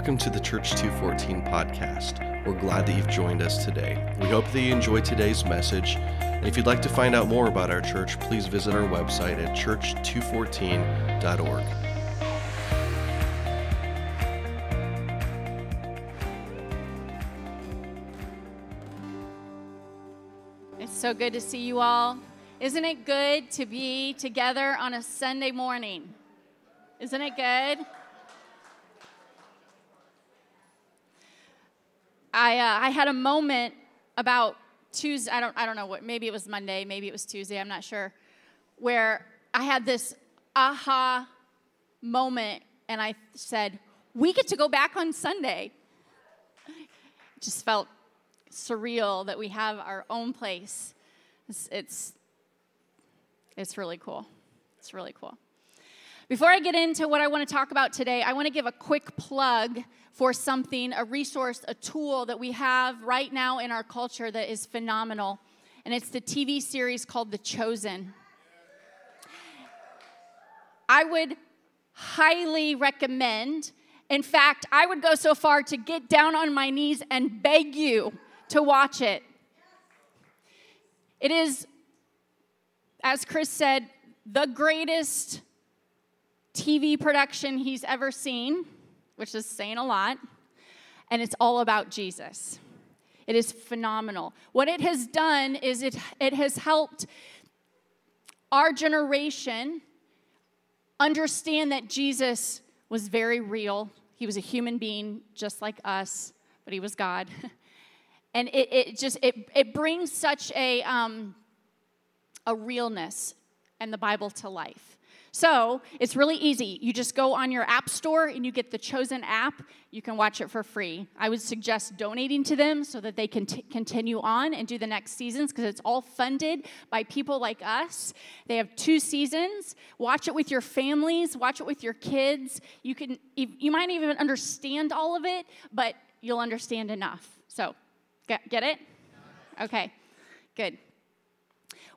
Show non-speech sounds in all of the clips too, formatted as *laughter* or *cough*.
Welcome to the Church 214 podcast. We're glad that you've joined us today. We hope that you enjoyed today's message. And if you'd like to find out more about our church, please visit our website at church214.org. It's so good to see you all. Isn't it good to be together on a Sunday morning? Isn't it good? I, uh, I had a moment about Tuesday, I don't, I don't know what, maybe it was Monday, maybe it was Tuesday, I'm not sure, where I had this aha moment and I said, We get to go back on Sunday. It just felt surreal that we have our own place. It's, it's, it's really cool. It's really cool. Before I get into what I want to talk about today, I want to give a quick plug for something, a resource, a tool that we have right now in our culture that is phenomenal. And it's the TV series called The Chosen. I would highly recommend, in fact, I would go so far to get down on my knees and beg you to watch it. It is, as Chris said, the greatest TV production he's ever seen, which is saying a lot, and it's all about Jesus. It is phenomenal. What it has done is it, it has helped our generation understand that Jesus was very real. He was a human being just like us, but he was God. *laughs* and it, it just it, it brings such a um, a realness and the Bible to life. So it's really easy. You just go on your app store and you get the chosen app. You can watch it for free. I would suggest donating to them so that they can t- continue on and do the next seasons because it's all funded by people like us. They have two seasons. Watch it with your families. Watch it with your kids. You can. You might even understand all of it, but you'll understand enough. So, get, get it? Okay, good.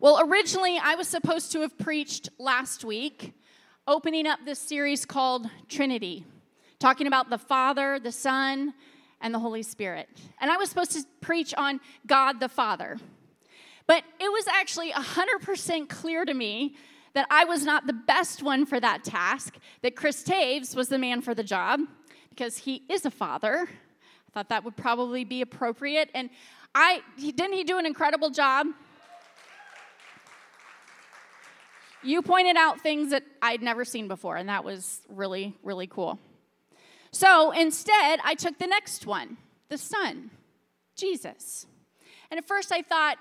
Well, originally, I was supposed to have preached last week, opening up this series called Trinity, talking about the Father, the Son, and the Holy Spirit. And I was supposed to preach on God the Father. But it was actually 100% clear to me that I was not the best one for that task, that Chris Taves was the man for the job, because he is a father. I thought that would probably be appropriate. And I, didn't he do an incredible job? You pointed out things that I'd never seen before, and that was really, really cool. So instead, I took the next one the Son, Jesus. And at first, I thought,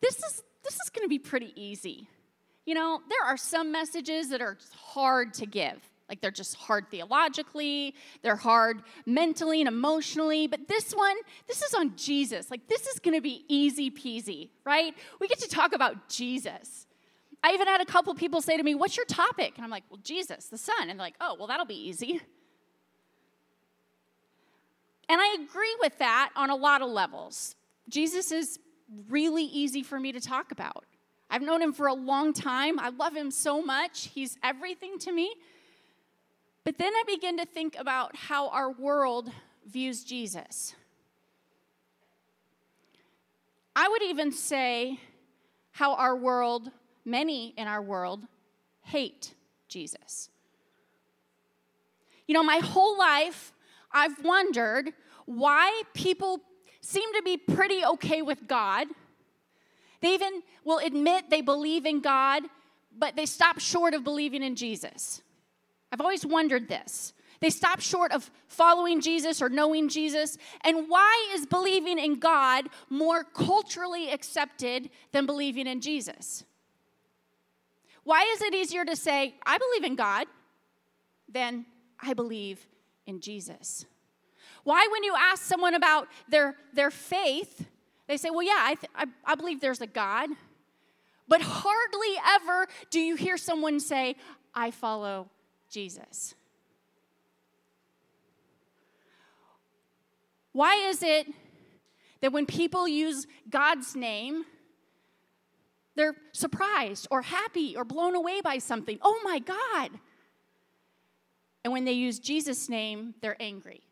this is, this is going to be pretty easy. You know, there are some messages that are hard to give. Like they're just hard theologically, they're hard mentally and emotionally. But this one, this is on Jesus. Like this is gonna be easy peasy, right? We get to talk about Jesus. I even had a couple people say to me, What's your topic? And I'm like, Well, Jesus, the Son. And they're like, Oh, well, that'll be easy. And I agree with that on a lot of levels. Jesus is really easy for me to talk about. I've known him for a long time. I love him so much. He's everything to me. But then I begin to think about how our world views Jesus. I would even say how our world many in our world hate Jesus. You know, my whole life, I've wondered why people seem to be pretty okay with God. They even will admit they believe in God, but they stop short of believing in Jesus. I've always wondered this. They stop short of following Jesus or knowing Jesus. And why is believing in God more culturally accepted than believing in Jesus? Why is it easier to say, I believe in God, than I believe in Jesus? Why, when you ask someone about their, their faith, they say, Well, yeah, I, th- I, I believe there's a God. But hardly ever do you hear someone say, I follow Jesus. Why is it that when people use God's name, they're surprised or happy or blown away by something. Oh my God. And when they use Jesus' name, they're angry.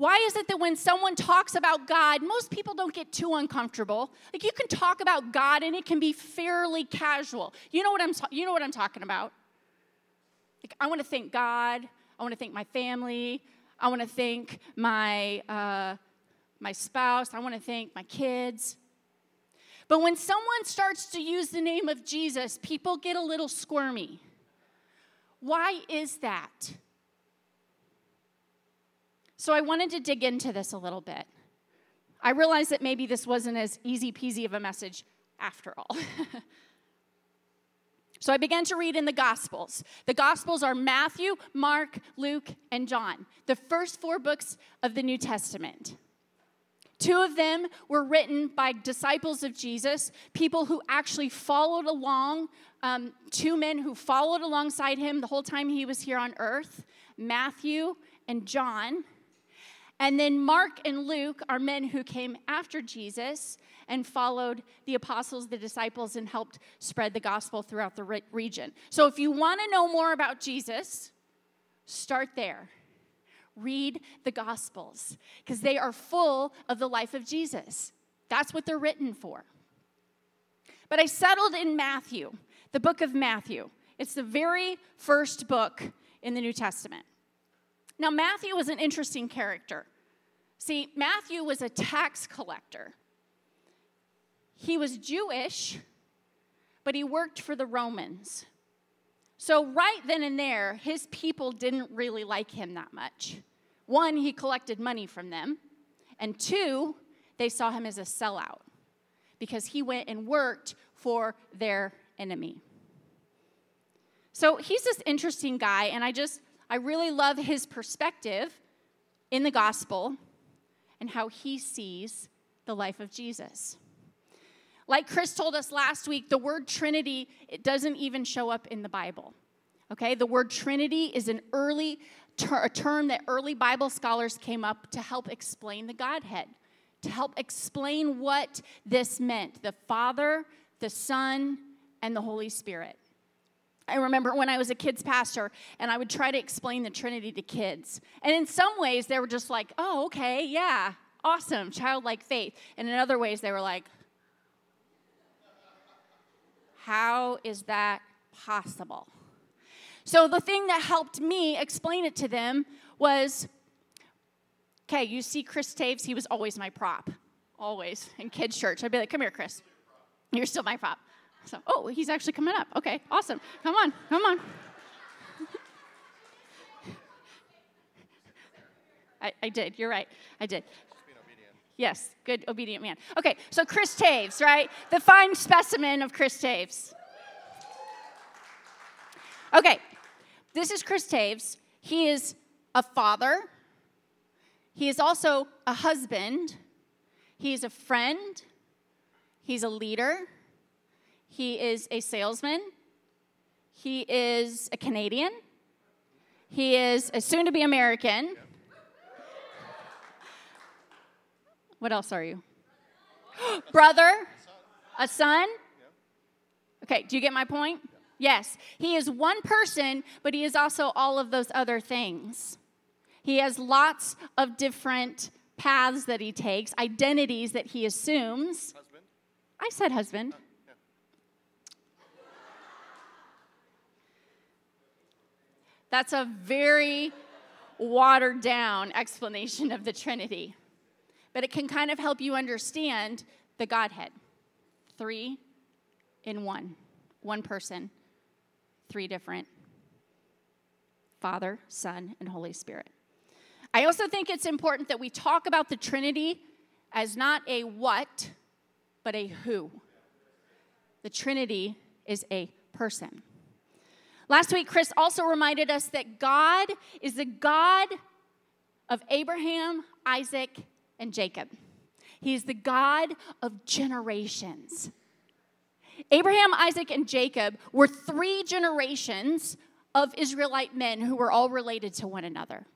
Why is it that when someone talks about God, most people don't get too uncomfortable? Like you can talk about God and it can be fairly casual. You know what I'm you know what I'm talking about? Like I want to thank God. I want to thank my family. I want to thank my uh, my spouse. I want to thank my kids. But when someone starts to use the name of Jesus, people get a little squirmy. Why is that? So I wanted to dig into this a little bit. I realized that maybe this wasn't as easy peasy of a message after all. *laughs* so I began to read in the Gospels. The Gospels are Matthew, Mark, Luke, and John, the first four books of the New Testament. Two of them were written by disciples of Jesus, people who actually followed along, um, two men who followed alongside him the whole time he was here on earth Matthew and John. And then Mark and Luke are men who came after Jesus and followed the apostles, the disciples, and helped spread the gospel throughout the re- region. So if you want to know more about Jesus, start there. Read the gospels because they are full of the life of Jesus. That's what they're written for. But I settled in Matthew, the book of Matthew. It's the very first book in the New Testament. Now, Matthew was an interesting character. See, Matthew was a tax collector. He was Jewish, but he worked for the Romans. So, right then and there, his people didn't really like him that much. One, he collected money from them, and two, they saw him as a sellout because he went and worked for their enemy. So, he's this interesting guy, and I just I really love his perspective in the gospel and how he sees the life of Jesus. Like Chris told us last week, the word Trinity, it doesn't even show up in the Bible. Okay? The word Trinity is an early ter- a term that early Bible scholars came up to help explain the Godhead, to help explain what this meant, the Father, the Son, and the Holy Spirit. I remember when I was a kids pastor and I would try to explain the Trinity to kids. And in some ways, they were just like, oh, okay, yeah, awesome, childlike faith. And in other ways, they were like, how is that possible? So the thing that helped me explain it to them was okay, you see Chris Taves, he was always my prop, always in kids' church. I'd be like, come here, Chris. You're still my prop. So, oh, he's actually coming up. Okay, awesome. Come on, come on. *laughs* I, I did. You're right. I did. Yes, good, obedient man. Okay, so Chris Taves, right? The fine specimen of Chris Taves. Okay, this is Chris Taves. He is a father, he is also a husband, he is a friend, he's a leader. He is a salesman. He is a Canadian. He is a soon to be American. What else are you? *gasps* Brother, a son. Okay, do you get my point? Yes. He is one person, but he is also all of those other things. He has lots of different paths that he takes, identities that he assumes. Husband? I said husband. That's a very watered down explanation of the Trinity. But it can kind of help you understand the Godhead. Three in one, one person, three different Father, Son, and Holy Spirit. I also think it's important that we talk about the Trinity as not a what, but a who. The Trinity is a person. Last week, Chris also reminded us that God is the God of Abraham, Isaac, and Jacob. He's the God of generations. Abraham, Isaac, and Jacob were three generations of Israelite men who were all related to one another.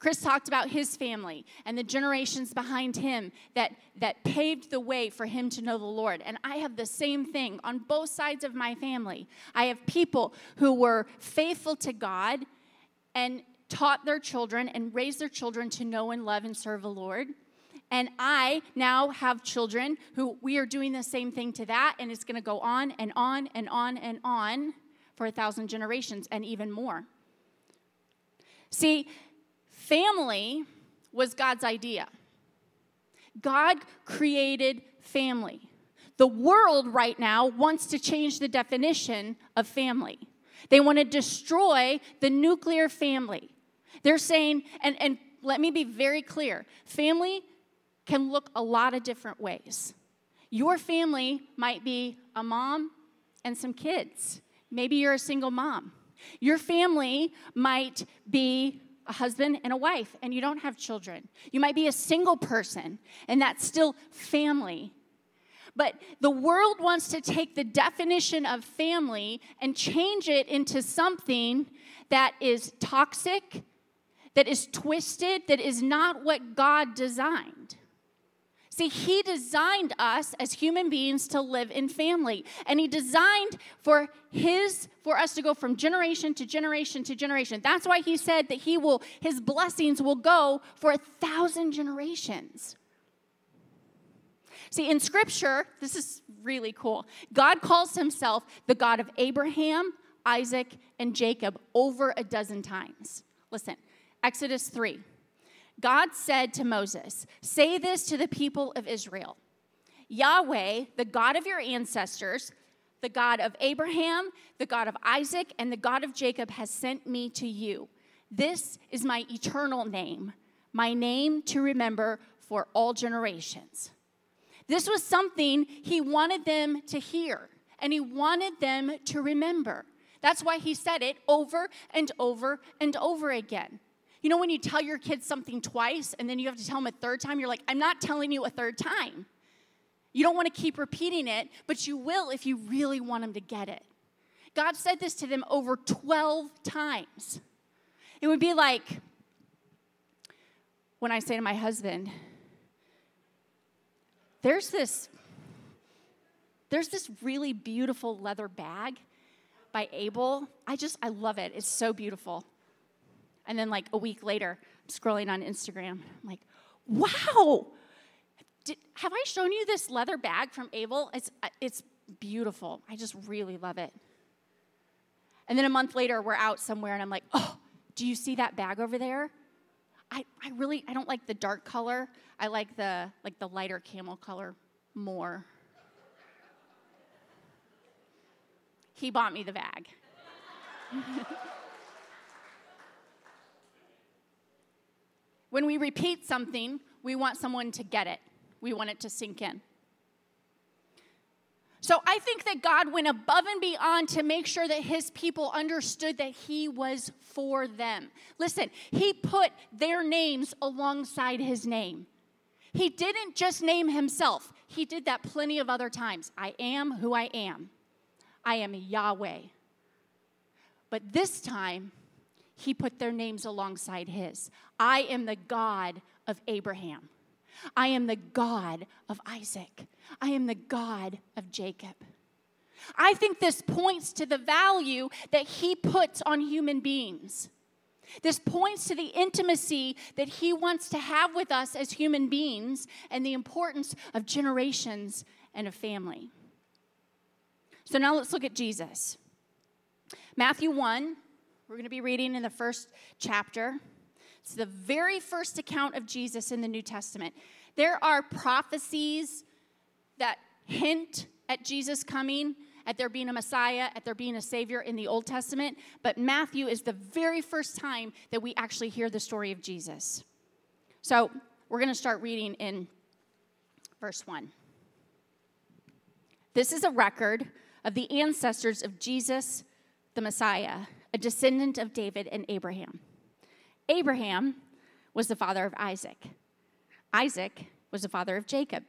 Chris talked about his family and the generations behind him that, that paved the way for him to know the Lord. And I have the same thing on both sides of my family. I have people who were faithful to God and taught their children and raised their children to know and love and serve the Lord. And I now have children who we are doing the same thing to that, and it's going to go on and on and on and on for a thousand generations and even more. See, family was God's idea. God created family. The world right now wants to change the definition of family. They want to destroy the nuclear family. They're saying, and, and let me be very clear family can look a lot of different ways. Your family might be a mom and some kids. Maybe you're a single mom. Your family might be a husband and a wife, and you don't have children. You might be a single person, and that's still family. But the world wants to take the definition of family and change it into something that is toxic, that is twisted, that is not what God designed. See, He designed us as human beings to live in family, and He designed for His for us to go from generation to generation to generation. That's why He said that He will His blessings will go for a thousand generations. See, in Scripture, this is really cool. God calls Himself the God of Abraham, Isaac, and Jacob over a dozen times. Listen, Exodus 3. God said to Moses, Say this to the people of Israel Yahweh, the God of your ancestors, the God of Abraham, the God of Isaac, and the God of Jacob has sent me to you. This is my eternal name, my name to remember for all generations. This was something he wanted them to hear, and he wanted them to remember. That's why he said it over and over and over again. You know, when you tell your kids something twice and then you have to tell them a third time, you're like, I'm not telling you a third time. You don't want to keep repeating it, but you will if you really want them to get it. God said this to them over 12 times. It would be like when I say to my husband, there's this there's this really beautiful leather bag by Abel. I just I love it. It's so beautiful. And then, like a week later, I'm scrolling on Instagram. I'm like, wow, Did, have I shown you this leather bag from Abel? It's, uh, it's beautiful. I just really love it. And then a month later, we're out somewhere, and I'm like, oh, do you see that bag over there? I, I really I don't like the dark color. I like the like the lighter camel color more. He bought me the bag. *laughs* When we repeat something, we want someone to get it, we want it to sink in. So I think that God went above and beyond to make sure that his people understood that he was for them. Listen, he put their names alongside his name. He didn't just name himself, he did that plenty of other times. I am who I am. I am Yahweh. But this time, he put their names alongside his. I am the God of Abraham. I am the God of Isaac. I am the God of Jacob. I think this points to the value that he puts on human beings. This points to the intimacy that he wants to have with us as human beings and the importance of generations and a family. So now let's look at Jesus. Matthew 1 we're going to be reading in the first chapter. It's the very first account of Jesus in the New Testament. There are prophecies that hint at Jesus coming, at there being a Messiah, at there being a Savior in the Old Testament, but Matthew is the very first time that we actually hear the story of Jesus. So we're going to start reading in verse 1. This is a record of the ancestors of Jesus, the Messiah a descendant of David and Abraham. Abraham was the father of Isaac. Isaac was the father of Jacob.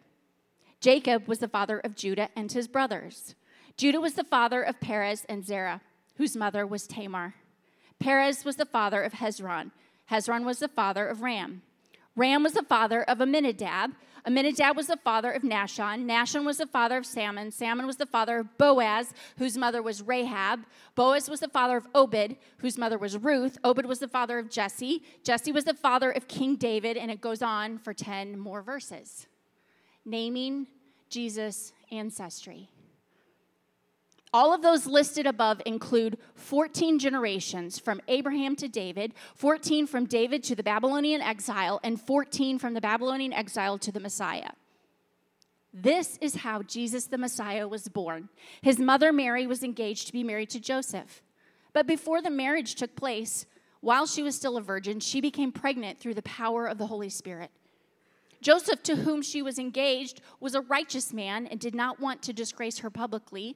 Jacob was the father of Judah and his brothers. Judah was the father of Perez and Zerah, whose mother was Tamar. Perez was the father of Hezron. Hezron was the father of Ram. Ram was the father of Amminadab. Amminadab was the father of Nahshon. Nahshon was the father of Salmon. Salmon was the father of Boaz, whose mother was Rahab. Boaz was the father of Obed, whose mother was Ruth. Obed was the father of Jesse. Jesse was the father of King David, and it goes on for 10 more verses, naming Jesus' ancestry. All of those listed above include 14 generations from Abraham to David, 14 from David to the Babylonian exile, and 14 from the Babylonian exile to the Messiah. This is how Jesus the Messiah was born. His mother Mary was engaged to be married to Joseph. But before the marriage took place, while she was still a virgin, she became pregnant through the power of the Holy Spirit. Joseph, to whom she was engaged, was a righteous man and did not want to disgrace her publicly.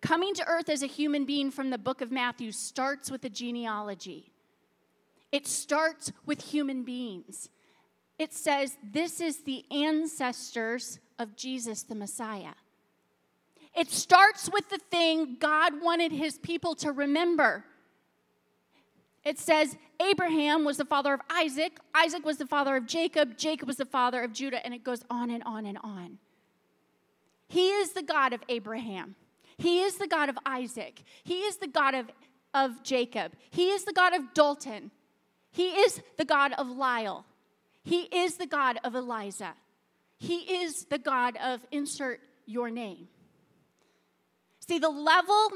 Coming to earth as a human being from the book of Matthew starts with a genealogy. It starts with human beings. It says, This is the ancestors of Jesus the Messiah. It starts with the thing God wanted his people to remember. It says, Abraham was the father of Isaac, Isaac was the father of Jacob, Jacob was the father of Judah, and it goes on and on and on. He is the God of Abraham. He is the God of Isaac. He is the God of, of Jacob. He is the God of Dalton. He is the God of Lyle. He is the God of Eliza. He is the God of insert your name. See, the level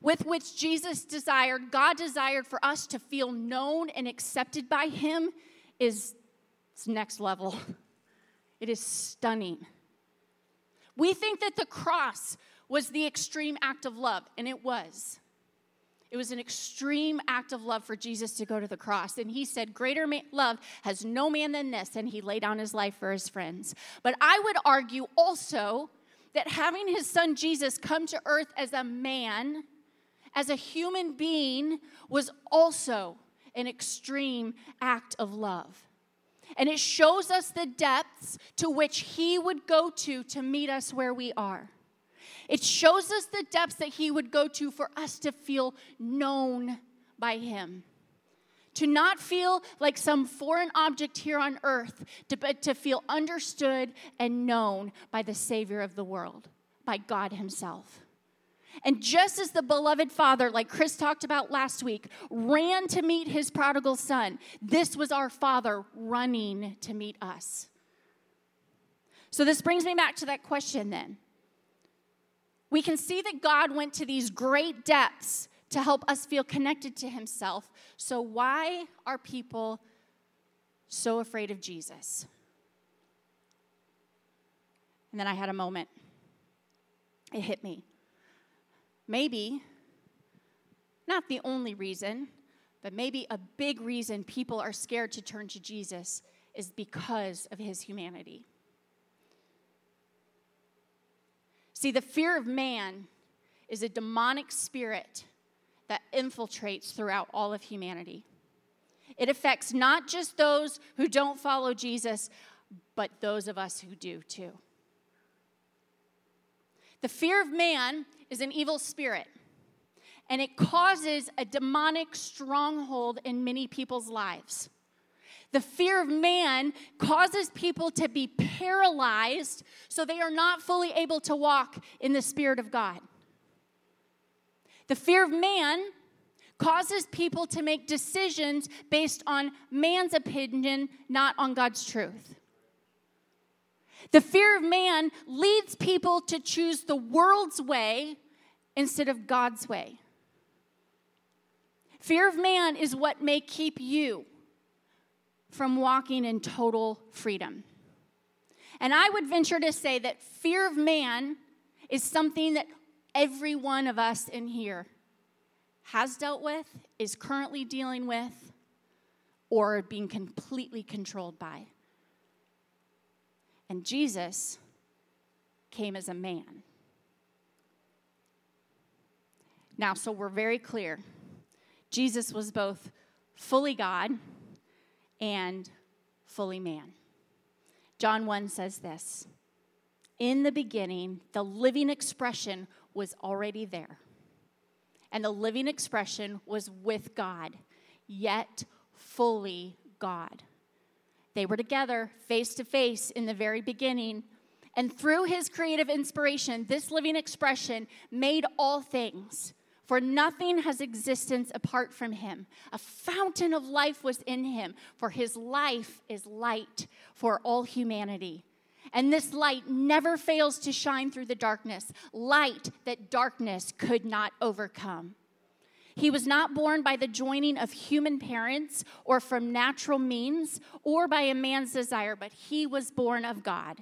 with which Jesus desired, God desired for us to feel known and accepted by Him is next level. *laughs* It is stunning. We think that the cross was the extreme act of love, and it was. It was an extreme act of love for Jesus to go to the cross. And he said, Greater love has no man than this. And he laid down his life for his friends. But I would argue also that having his son Jesus come to earth as a man, as a human being, was also an extreme act of love. And it shows us the depths to which he would go to to meet us where we are. It shows us the depths that He would go to for us to feel known by Him. To not feel like some foreign object here on earth, but to feel understood and known by the Savior of the world, by God Himself. And just as the beloved father, like Chris talked about last week, ran to meet his prodigal son, this was our father running to meet us. So, this brings me back to that question then we can see that God went to these great depths to help us feel connected to Himself. So, why are people so afraid of Jesus? And then I had a moment. It hit me. Maybe, not the only reason, but maybe a big reason people are scared to turn to Jesus is because of his humanity. See, the fear of man is a demonic spirit that infiltrates throughout all of humanity. It affects not just those who don't follow Jesus, but those of us who do too. The fear of man is an evil spirit, and it causes a demonic stronghold in many people's lives. The fear of man causes people to be paralyzed so they are not fully able to walk in the Spirit of God. The fear of man causes people to make decisions based on man's opinion, not on God's truth. The fear of man leads people to choose the world's way instead of God's way. Fear of man is what may keep you from walking in total freedom. And I would venture to say that fear of man is something that every one of us in here has dealt with, is currently dealing with, or being completely controlled by. And Jesus came as a man. Now, so we're very clear Jesus was both fully God and fully man. John 1 says this In the beginning, the living expression was already there, and the living expression was with God, yet fully God. They were together face to face in the very beginning. And through his creative inspiration, this living expression made all things. For nothing has existence apart from him. A fountain of life was in him, for his life is light for all humanity. And this light never fails to shine through the darkness, light that darkness could not overcome. He was not born by the joining of human parents or from natural means or by a man's desire, but he was born of God.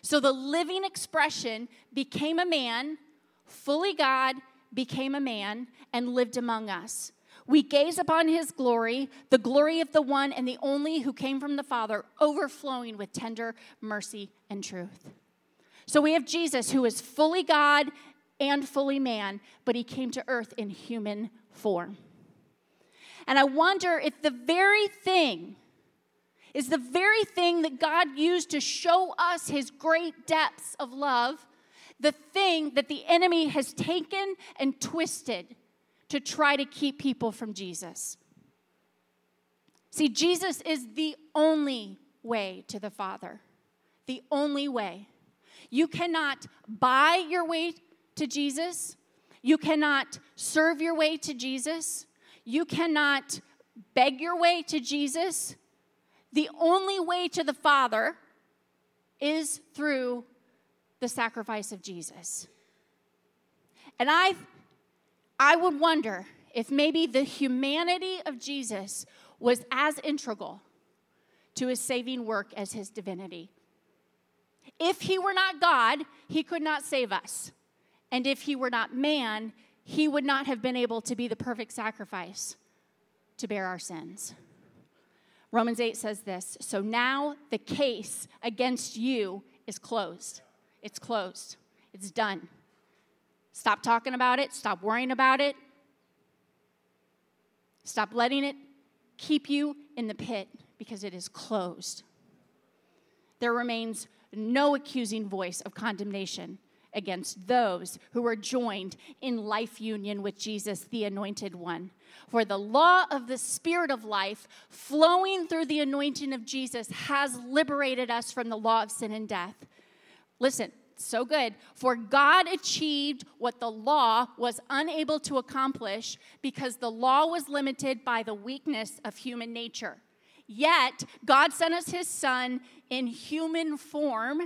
So the living expression became a man, fully God became a man and lived among us. We gaze upon his glory, the glory of the one and the only who came from the Father, overflowing with tender mercy and truth. So we have Jesus, who is fully God and fully man, but he came to earth in human form. And I wonder if the very thing is the very thing that God used to show us his great depths of love the thing that the enemy has taken and twisted to try to keep people from Jesus. See, Jesus is the only way to the Father, the only way. You cannot buy your way to Jesus, you cannot serve your way to Jesus, you cannot beg your way to Jesus. The only way to the Father is through the sacrifice of Jesus. And I, I would wonder if maybe the humanity of Jesus was as integral to his saving work as his divinity. If he were not God, he could not save us. And if he were not man, he would not have been able to be the perfect sacrifice to bear our sins. Romans 8 says this So now the case against you is closed. It's closed, it's done. Stop talking about it, stop worrying about it, stop letting it keep you in the pit because it is closed. There remains no accusing voice of condemnation against those who are joined in life union with Jesus, the anointed one. For the law of the Spirit of life flowing through the anointing of Jesus has liberated us from the law of sin and death. Listen, so good. For God achieved what the law was unable to accomplish because the law was limited by the weakness of human nature. Yet, God sent us his son in human form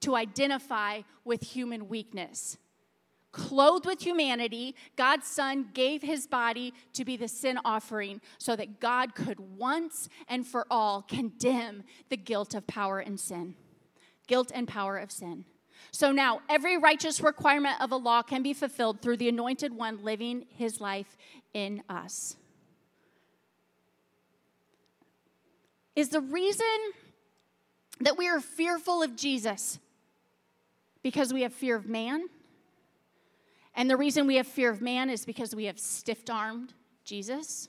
to identify with human weakness. Clothed with humanity, God's Son gave his body to be the sin offering so that God could once and for all condemn the guilt of power and sin guilt and power of sin. So now every righteous requirement of a law can be fulfilled through the anointed one living his life in us. Is the reason that we are fearful of Jesus because we have fear of man? And the reason we have fear of man is because we have stiff armed Jesus?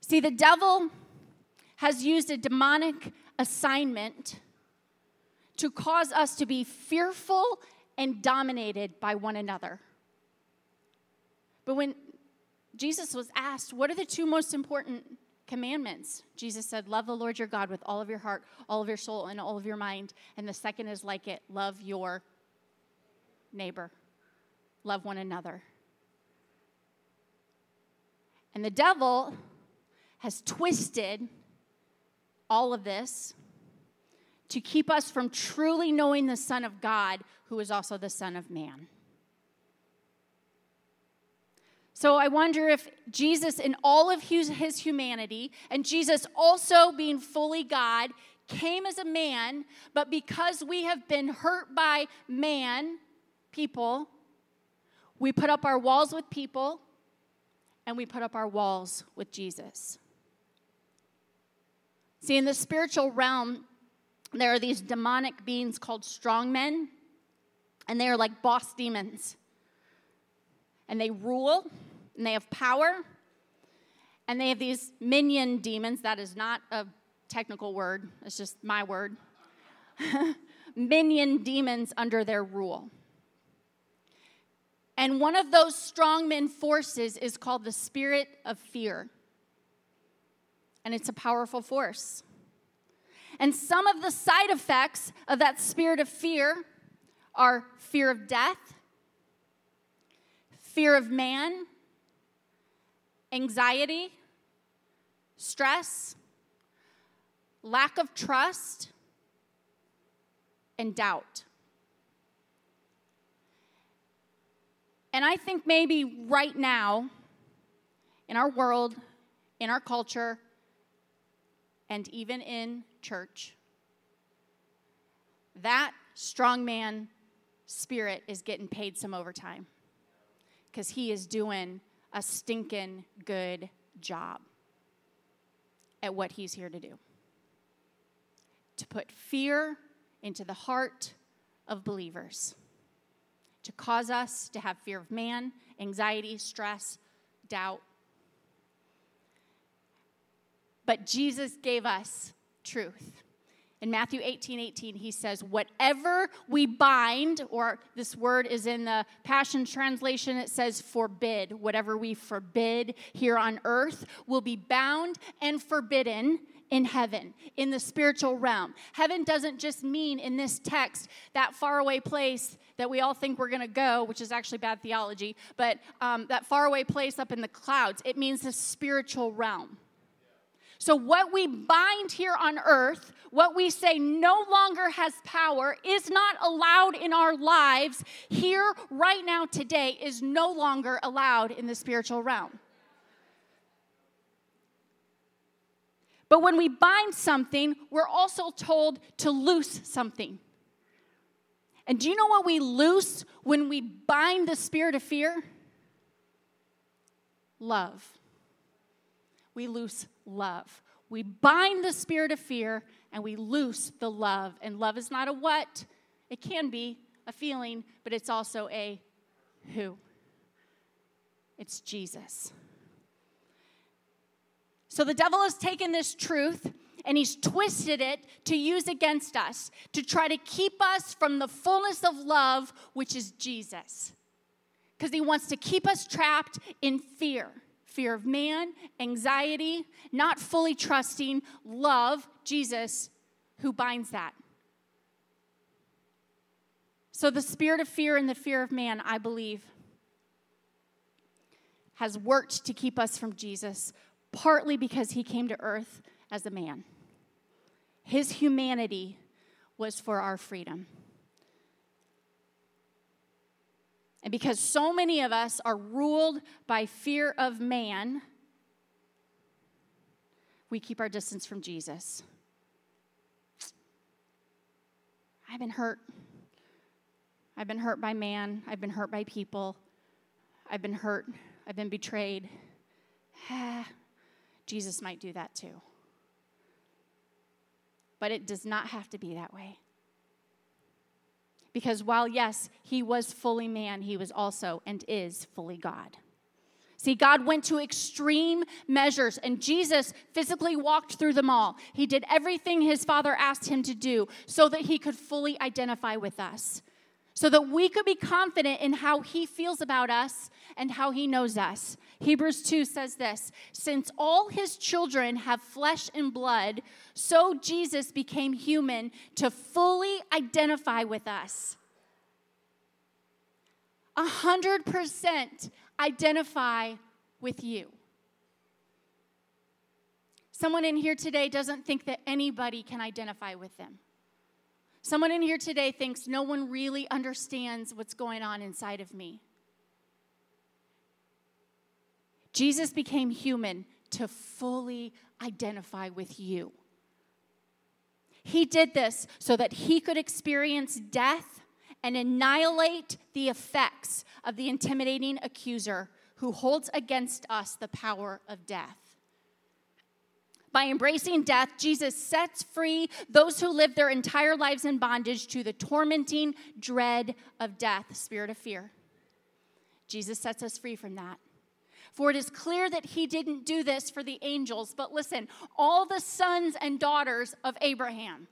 See, the devil has used a demonic assignment to cause us to be fearful and dominated by one another. But when Jesus was asked, What are the two most important commandments? Jesus said, Love the Lord your God with all of your heart, all of your soul, and all of your mind. And the second is like it love your neighbor, love one another. And the devil has twisted all of this to keep us from truly knowing the Son of God, who is also the Son of Man. So I wonder if Jesus, in all of his, humanity, and Jesus also being fully God, came as a man, but because we have been hurt by man, people, we put up our walls with people, and we put up our walls with Jesus. See, in the spiritual realm, there are these demonic beings called strongmen, and they are like boss demons. And they rule, and they have power, and they have these minion demons. That is not a technical word, it's just my word. *laughs* minion demons under their rule. And one of those strongmen forces is called the spirit of fear. And it's a powerful force. And some of the side effects of that spirit of fear are fear of death, fear of man, anxiety, stress, lack of trust, and doubt. And I think maybe right now, in our world, in our culture, and even in church, that strongman spirit is getting paid some overtime because he is doing a stinking good job at what he's here to do to put fear into the heart of believers, to cause us to have fear of man, anxiety, stress, doubt. But Jesus gave us truth. In Matthew 18 18, he says, Whatever we bind, or this word is in the Passion Translation, it says forbid. Whatever we forbid here on earth will be bound and forbidden in heaven, in the spiritual realm. Heaven doesn't just mean in this text that faraway place that we all think we're going to go, which is actually bad theology, but um, that faraway place up in the clouds. It means the spiritual realm. So, what we bind here on earth, what we say no longer has power, is not allowed in our lives here, right now, today, is no longer allowed in the spiritual realm. But when we bind something, we're also told to loose something. And do you know what we loose when we bind the spirit of fear? Love. We loose love. We bind the spirit of fear and we loose the love. And love is not a what, it can be a feeling, but it's also a who. It's Jesus. So the devil has taken this truth and he's twisted it to use against us to try to keep us from the fullness of love, which is Jesus. Because he wants to keep us trapped in fear fear of man, anxiety, not fully trusting, love, Jesus, who binds that. So the spirit of fear and the fear of man, I believe, has worked to keep us from Jesus partly because he came to earth as a man. His humanity was for our freedom. And because so many of us are ruled by fear of man, we keep our distance from Jesus. I've been hurt. I've been hurt by man. I've been hurt by people. I've been hurt. I've been betrayed. *sighs* Jesus might do that too. But it does not have to be that way. Because while, yes, he was fully man, he was also and is fully God. See, God went to extreme measures, and Jesus physically walked through them all. He did everything his Father asked him to do so that he could fully identify with us, so that we could be confident in how he feels about us and how he knows us. Hebrews 2 says this Since all his children have flesh and blood, so Jesus became human to fully identify with us. A hundred percent identify with you. Someone in here today doesn't think that anybody can identify with them. Someone in here today thinks no one really understands what's going on inside of me. Jesus became human to fully identify with you. He did this so that he could experience death and annihilate the effects of the intimidating accuser who holds against us the power of death. By embracing death, Jesus sets free those who live their entire lives in bondage to the tormenting dread of death, spirit of fear. Jesus sets us free from that. For it is clear that he didn't do this for the angels, but listen, all the sons and daughters of Abraham,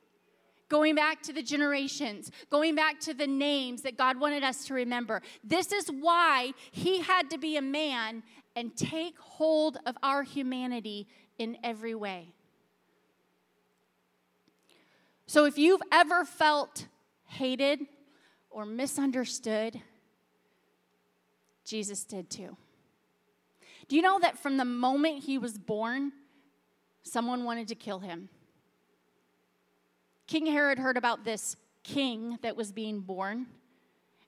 going back to the generations, going back to the names that God wanted us to remember. This is why he had to be a man and take hold of our humanity in every way. So if you've ever felt hated or misunderstood, Jesus did too. Do you know that from the moment he was born, someone wanted to kill him? King Herod heard about this king that was being born,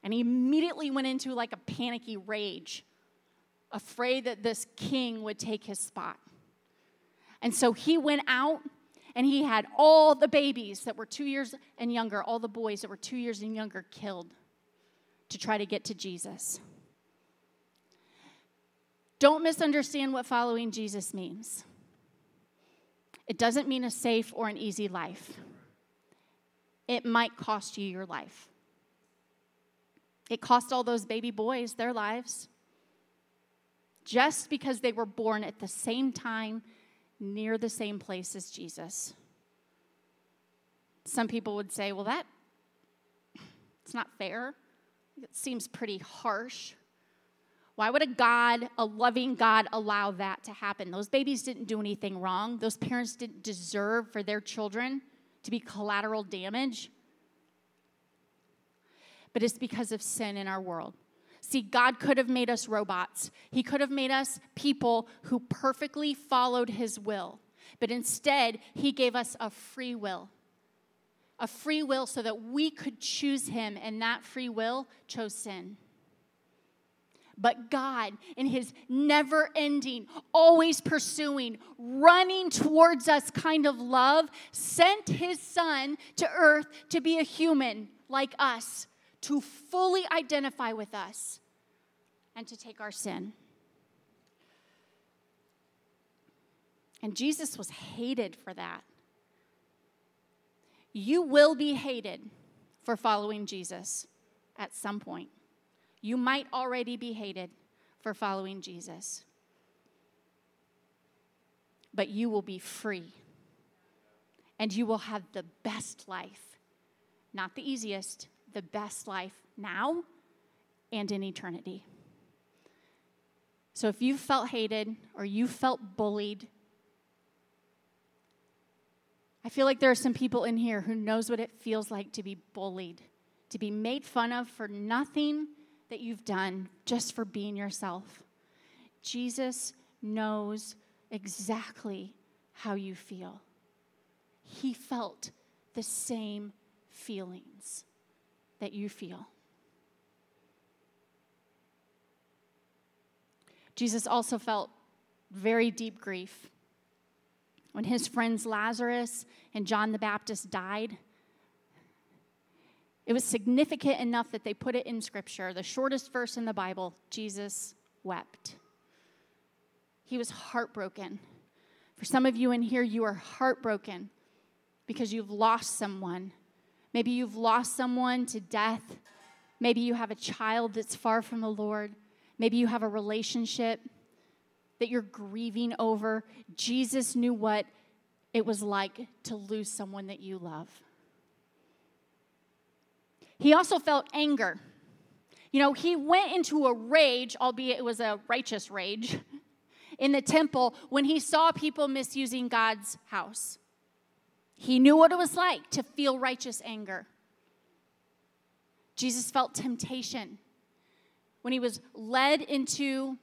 and he immediately went into like a panicky rage, afraid that this king would take his spot. And so he went out and he had all the babies that were two years and younger, all the boys that were two years and younger killed to try to get to Jesus. Don't misunderstand what following Jesus means. It doesn't mean a safe or an easy life. It might cost you your life. It cost all those baby boys their lives just because they were born at the same time near the same place as Jesus. Some people would say, well, that it's not fair. It seems pretty harsh. Why would a God, a loving God, allow that to happen? Those babies didn't do anything wrong. Those parents didn't deserve for their children to be collateral damage. But it's because of sin in our world. See, God could have made us robots. He could have made us people who perfectly followed His will. But instead, He gave us a free will. A free will so that we could choose Him, and that free will chose sin. But God, in His never ending, always pursuing, running towards us kind of love, sent His Son to earth to be a human like us to fully identify with us and to take our sin. And Jesus was hated for that. You will be hated for following Jesus at some point. You might already be hated for following Jesus. But you will be free. And you will have the best life. Not the easiest, the best life now and in eternity. So if you felt hated or you felt bullied, I feel like there are some people in here who knows what it feels like to be bullied, to be made fun of for nothing that you've done, just for being yourself. Jesus knows exactly how you feel. He felt the same feelings that you feel. Jesus also felt very deep grief. When his friends Lazarus and John the Baptist died, it was significant enough that they put it in Scripture. The shortest verse in the Bible Jesus wept. He was heartbroken. For some of you in here, you are heartbroken because you've lost someone Maybe you've lost someone to death. Maybe you have a child that's far from the Lord. Maybe you have a relationship that you're grieving over. Jesus knew what it was like to lose someone that you love. He also felt anger. You know, he went into a rage, albeit it was a righteous rage, *laughs* in the temple when he saw people misusing God's house. He knew what it was like to feel righteous anger. Jesus felt temptation when he was led into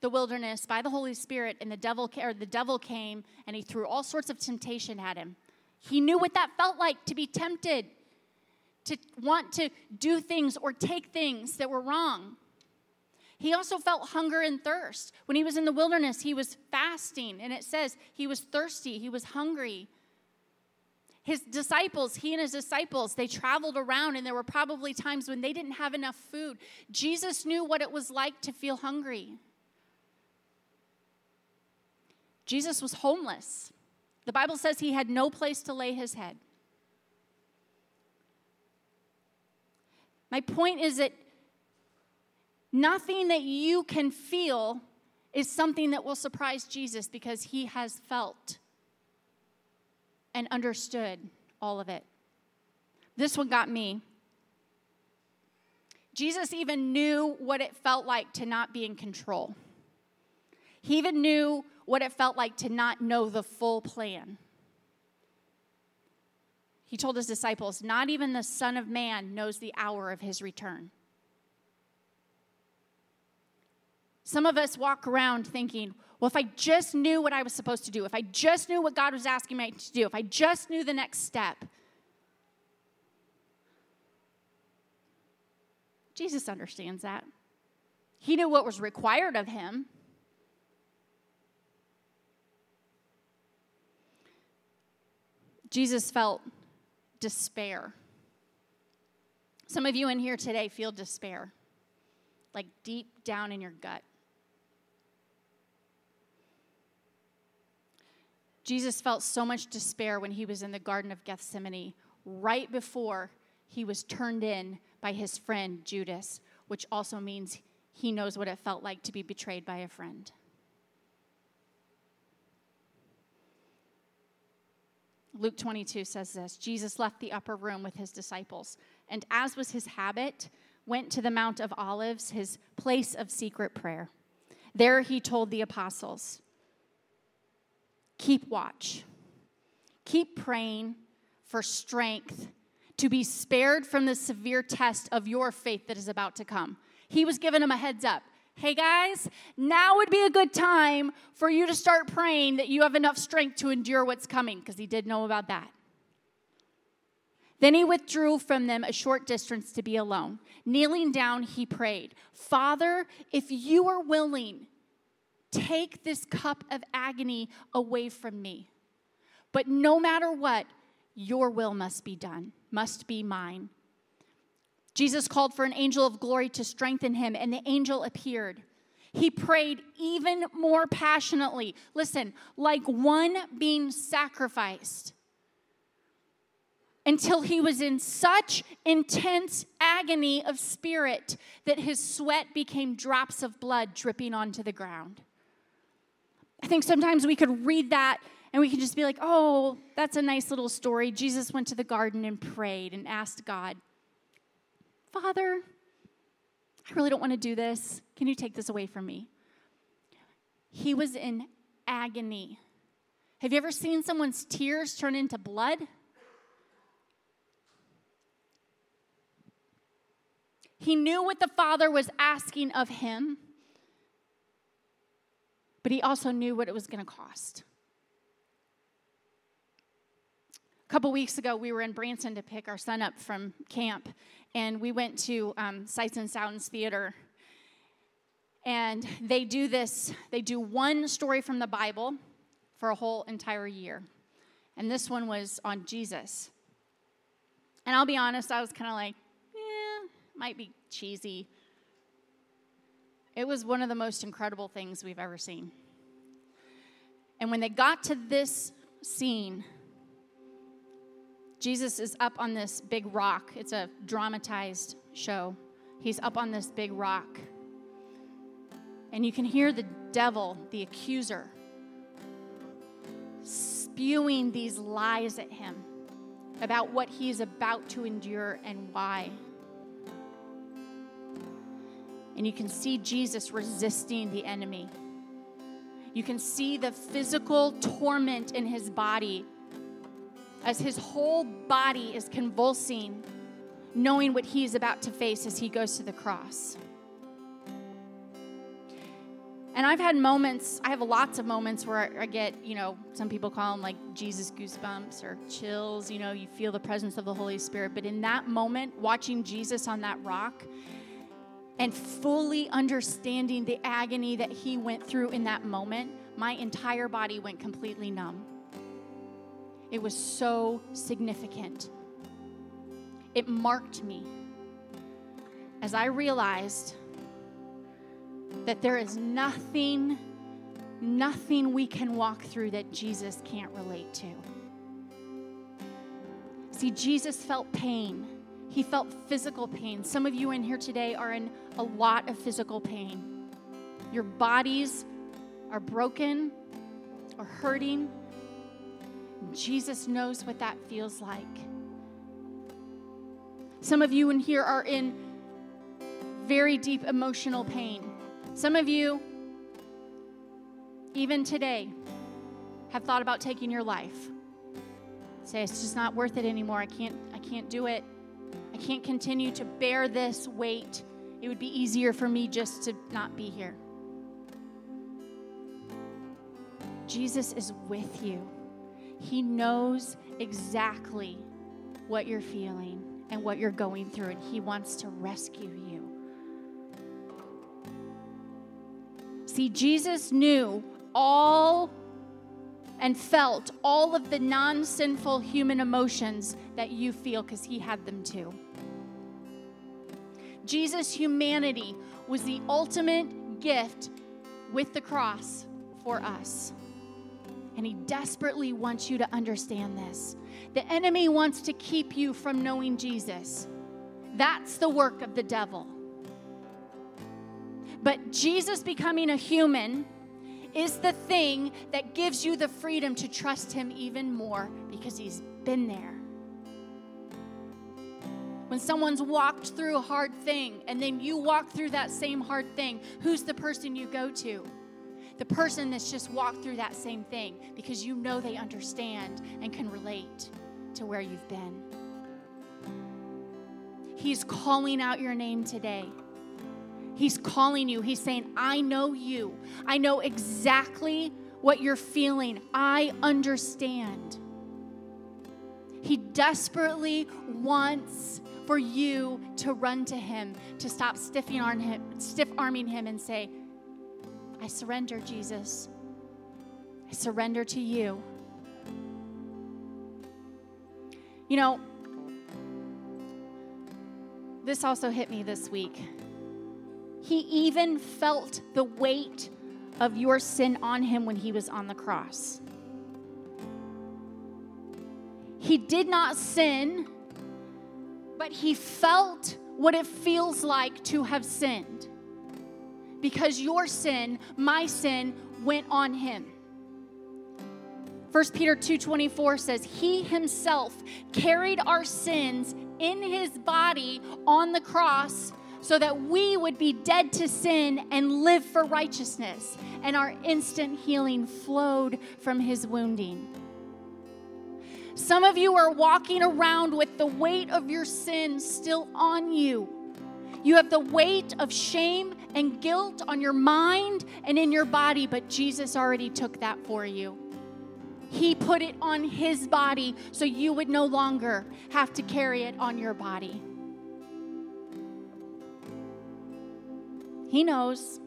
the wilderness by the Holy Spirit and the devil or the devil came and he threw all sorts of temptation at him. He knew what that felt like to be tempted, to want to do things or take things that were wrong. He also felt hunger and thirst. When he was in the wilderness, he was fasting, and it says he was thirsty, he was hungry. His disciples, he and his disciples, they traveled around, and there were probably times when they didn't have enough food. Jesus knew what it was like to feel hungry. Jesus was homeless. The Bible says he had no place to lay his head. My point is that nothing that you can feel is something that will surprise Jesus because he has felt and understood all of it. This one got me. Jesus even knew what it felt like to not be in control. He even knew what it felt like to not know the full plan. He told his disciples, Not even the Son of Man knows the hour of his return. Some of us walk around thinking, well, if I just knew what I was supposed to do, if I just knew what God was asking me to do, if I just knew the next step. Jesus understands that. He knew what was required of him. Jesus felt despair. Some of you in here today feel despair, like deep down in your gut. Jesus felt so much despair when he was in the Garden of Gethsemane, right before he was turned in by his friend Judas, which also means he knows what it felt like to be betrayed by a friend. Luke 22 says this Jesus left the upper room with his disciples, and as was his habit, went to the Mount of Olives, his place of secret prayer. There he told the apostles, keep watch. Keep praying for strength to be spared from the severe test of your faith that is about to come. He was giving them a heads up. Hey guys, now would be a good time for you to start praying that you have enough strength to endure what's coming, because he did know about that. Then he withdrew from them a short distance to be alone. Kneeling down, he prayed, Father, if you are willing, Take this cup of agony away from me. But no matter what, your will must be done, must be mine. Jesus called for an angel of glory to strengthen him, and the angel appeared. He prayed even more passionately. Listen, like one being sacrificed until he was in such intense agony of spirit that his sweat became drops of blood dripping onto the ground. I think sometimes we could read that and we can just be like, oh, that's a nice little story. Jesus went to the garden and prayed and asked God, Father, I really don't want to do this. Can you take this away from me? He was in agony. Have you ever seen someone's tears turn into blood? He knew what the Father was asking of him but he also knew what it was going to cost. A couple weeks ago, we were in Branson to pick our son up from camp, and we went to um, Sights and Sounds Theater. And they do this, they do one story from the Bible for a whole entire year. And this one was on Jesus. And I'll be honest, I was kind of like, yeah, might be cheesy. It was one of the most incredible things we've ever seen. And when they got to this scene, Jesus is up on this big rock. It's a dramatized show. He's up on this big rock. And you can hear the devil, the accuser, spewing these lies at him about what he's about to endure and why. And you can see Jesus resisting the enemy. You can see the physical torment in his body as his whole body is convulsing, knowing what he's about to face as he goes to the cross. And I've had moments, I have lots of moments where I get, you know, some people call them like Jesus goosebumps or chills, you know, you feel the presence of the Holy Spirit. But in that moment, watching Jesus on that rock and fully understanding the agony that he went through in that moment, my entire body went completely numb. It was so significant. It marked me as I realized that there is nothing, nothing we can walk through that Jesus can't relate to. See, Jesus felt pain. He felt physical pain. Some of you in here today are in a lot of physical pain. Your bodies are broken or hurting. Jesus knows what that feels like. Some of you in here are in very deep emotional pain. Some of you, even today, have thought about taking your life. Say it's just not worth it anymore. I can't I can't do it. I can't continue to bear this weight. It would be easier for me just to not be here. Jesus is with you. He knows exactly what you're feeling and what you're going through, and He wants to rescue you. See, Jesus knew all and felt all of the non sinful human emotions that you feel because He had them too. Jesus' humanity was the ultimate gift with the cross for us. And he desperately wants you to understand this. The enemy wants to keep you from knowing Jesus. That's the work of the devil. But Jesus becoming a human is the thing that gives you the freedom to trust him even more because he's been there. When someone's walked through a hard thing and then you walk through that same hard thing, who's the person you go to? the person that's just walked through that same thing because you know they understand and can relate to where you've been. He's calling out your name today. He's calling you. He's saying, I know you. I know exactly what you're feeling. I understand. He desperately wants for you to run to him, to stop stiffing him, stiff arming him and say, I surrender, Jesus. I surrender to you. You know, this also hit me this week. He even felt the weight of your sin on him when he was on the cross. He did not sin, but he felt what it feels like to have sinned because your sin, my sin, went on him. 1 Peter 2:24 says, "He himself carried our sins in his body on the cross so that we would be dead to sin and live for righteousness, and our instant healing flowed from his wounding." Some of you are walking around with the weight of your sin still on you. You have the weight of shame and guilt on your mind and in your body, but Jesus already took that for you. He put it on his body so you would no longer have to carry it on your body. He knows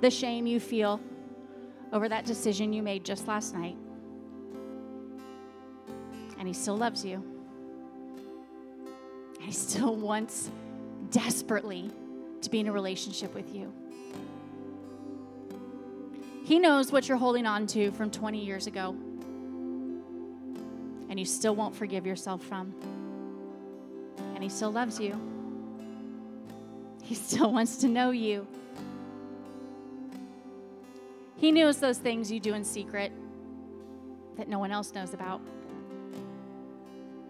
the shame you feel over that decision you made just last night. And he still loves you. And He still *laughs* wants desperately to be in a relationship with you. He knows what you're holding on to from 20 years ago, and you still won't forgive yourself from. And He still loves you, He still *laughs* wants to know you. He knows those things you do in secret that no one else knows about,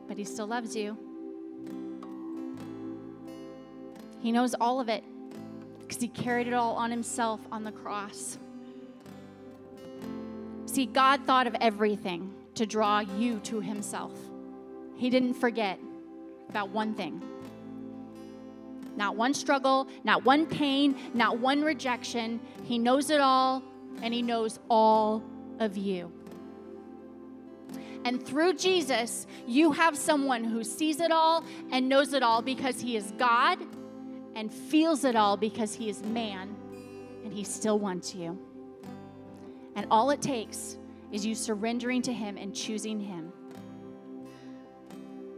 but He still loves you. He knows all of it because he carried it all on himself on the cross. See, God thought of everything to draw you to himself. He didn't forget about one thing. Not one struggle, not one pain, not one rejection. He knows it all, and He knows all of you. And through Jesus, you have someone who sees it all and knows it all because He is God and feels it all because he is man and he still wants you. And all it takes is you surrendering to Him and choosing Him.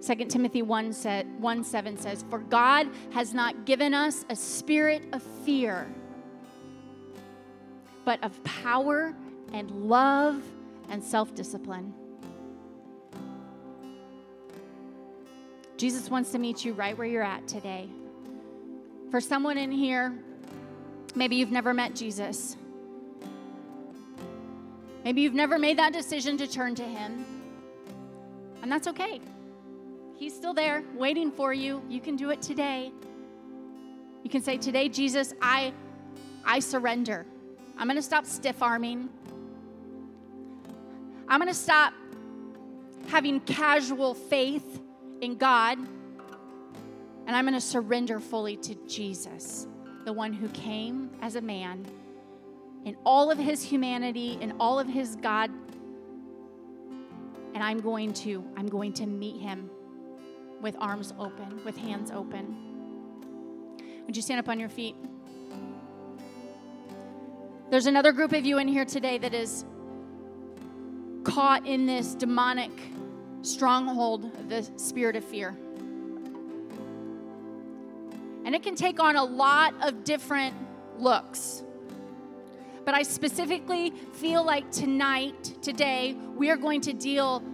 2 Timothy 1, set, 1 7 says, For God has not given us a spirit of fear, but of power and love and self discipline. Jesus wants to meet you right where you're at today. For someone in here, maybe you've never met Jesus. Maybe you've never made that decision to turn to Him. And that's okay. He's still there waiting for you. You can do it today. You can say, Today, Jesus, I, I surrender. I'm going to stop stiff arming. I'm going to stop having casual faith in God. And I'm going to surrender fully to Jesus, the one who came as a man in all of his humanity, in all of his God. And I'm going to, I'm going to meet him with arms open, with hands open. Would you stand up on your feet? There's another group of you in here today that is caught in this demonic stronghold the spirit of fear. And it can take on a lot of different looks. But I specifically feel like tonight, today, we are going to deal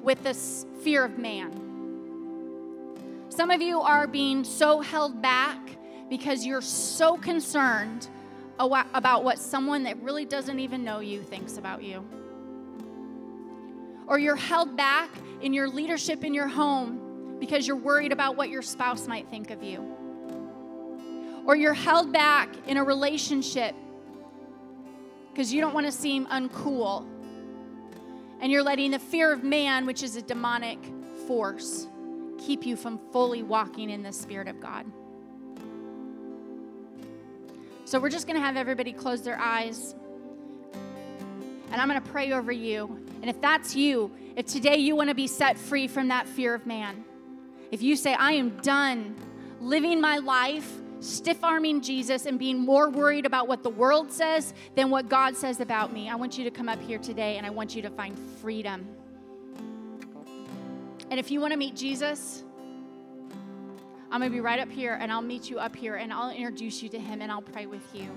with this fear of man. Some of you are being so held back because you're so concerned about what someone that really doesn't even know you thinks about you. Or you're held back in your leadership in your home because you're worried about what your spouse might think of you. Or you're held back in a relationship because you don't want to seem uncool. And you're letting the fear of man, which is a demonic force, keep you from fully walking in the Spirit of God. So we're just going to have everybody close their eyes. And I'm going to pray over you. And if that's you, if today you want to be set free from that fear of man, if you say, I am done living my life stiff arming Jesus and being more worried about what the world says than what God says about me, I want you to come up here today and I want you to find freedom. And if you want to meet Jesus, I'm going to be right up here and I'll meet you up here and I'll introduce you to him and I'll pray with you.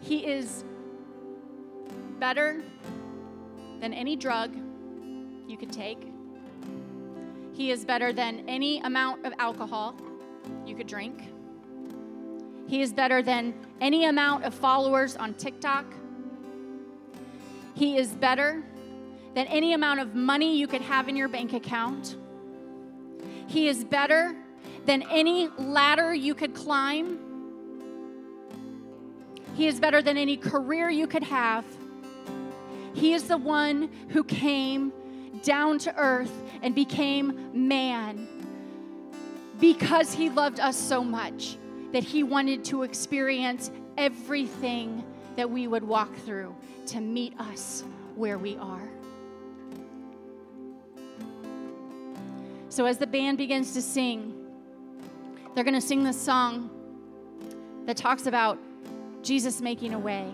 He is better than any drug you could take. He is better than any amount of alcohol you could drink. He is better than any amount of followers on TikTok. He is better than any amount of money you could have in your bank account. He is better than any ladder you could climb. He is better than any career you could have. He is the one who came down to earth and became man because he loved us so much that he wanted to experience everything that we would walk through to meet us where we are. So, as the band begins to sing, they're going to sing this song that talks about Jesus making a way.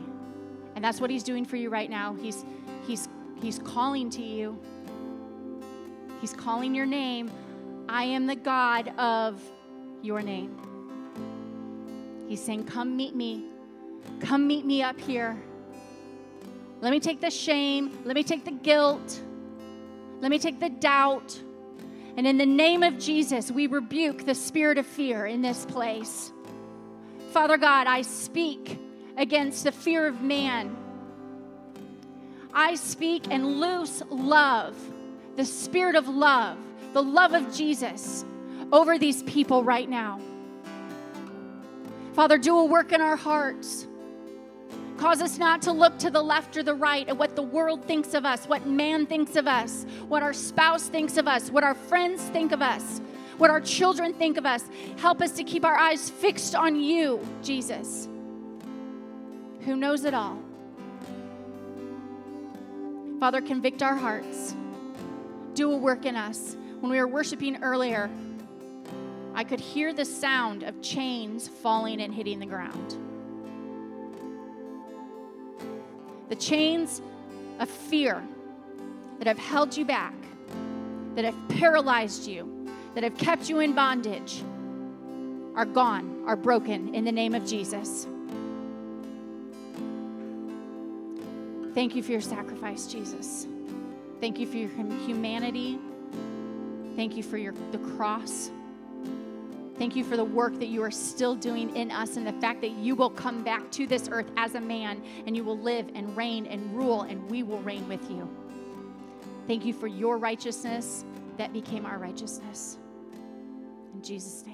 And that's what he's doing for you right now. He's, he's, he's calling to you, he's calling your name. I am the God of your name. He's saying, Come meet me. Come meet me up here. Let me take the shame. Let me take the guilt. Let me take the doubt. And in the name of Jesus, we rebuke the spirit of fear in this place. Father God, I speak against the fear of man. I speak and loose love, the spirit of love, the love of Jesus over these people right now. Father, do a work in our hearts. Cause us not to look to the left or the right at what the world thinks of us, what man thinks of us, what our spouse thinks of us, what our friends think of us, what our children think of us. Help us to keep our eyes fixed on you, Jesus, who knows it all. Father, convict our hearts. Do a work in us. When we were worshiping earlier, I could hear the sound of chains falling and hitting the ground. The chains of fear that have held you back, that have paralyzed you, that have kept you in bondage, are gone, are broken in the name of Jesus. Thank you for your sacrifice, Jesus. Thank you for your humanity. Thank you for your, the cross. Thank you for the work that you are still doing in us and the fact that you will come back to this earth as a man and you will live and reign and rule and we will reign with you. Thank you for your righteousness that became our righteousness. In Jesus' name.